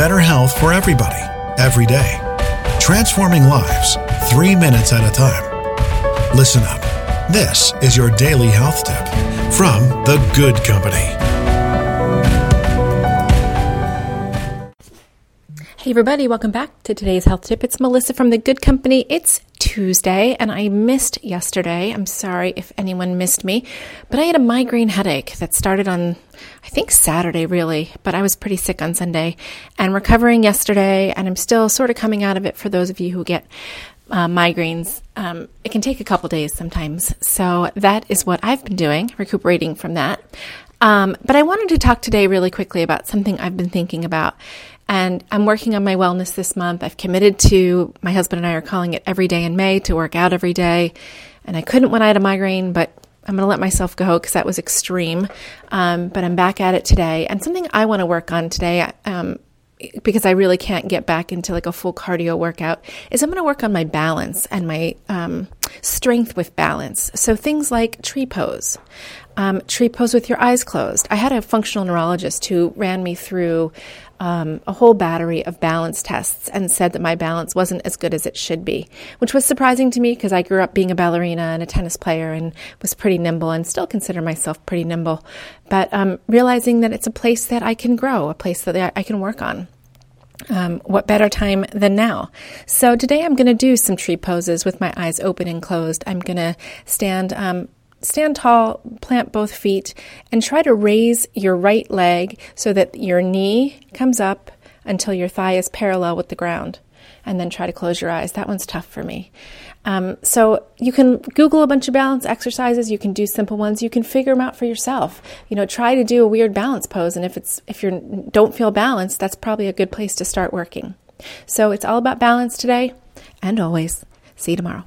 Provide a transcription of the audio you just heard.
better health for everybody, every day. Transforming lives, three minutes at a time. Listen up. This is your daily health tip from The Good Company. Hey, everybody, welcome back to today's health tip. It's Melissa from The Good Company. It's Tuesday, and I missed yesterday. I'm sorry if anyone missed me, but I had a migraine headache that started on, I think, Saturday, really, but I was pretty sick on Sunday and recovering yesterday, and I'm still sort of coming out of it for those of you who get uh, migraines. Um, it can take a couple days sometimes. So that is what I've been doing, recuperating from that. Um, but I wanted to talk today really quickly about something I've been thinking about. And I'm working on my wellness this month. I've committed to, my husband and I are calling it every day in May to work out every day. And I couldn't when I had a migraine, but I'm going to let myself go because that was extreme. Um, but I'm back at it today. And something I want to work on today, um, because I really can't get back into like a full cardio workout, is I'm going to work on my balance and my um, strength with balance. So things like tree pose, um, tree pose with your eyes closed. I had a functional neurologist who ran me through um, a whole battery of balance tests and said that my balance wasn't as good as it should be, which was surprising to me because I grew up being a ballerina and a tennis player and was pretty nimble and still consider myself pretty nimble. But um, realizing that it's a place that I can grow, a place that I can work on. Um, what better time than now? So today I'm going to do some tree poses with my eyes open and closed. I'm going to stand um, stand tall, plant both feet, and try to raise your right leg so that your knee comes up until your thigh is parallel with the ground. And then try to close your eyes. That one's tough for me. Um, so you can Google a bunch of balance exercises. You can do simple ones. You can figure them out for yourself. You know, try to do a weird balance pose. And if it's if you don't feel balanced, that's probably a good place to start working. So it's all about balance today, and always. See you tomorrow.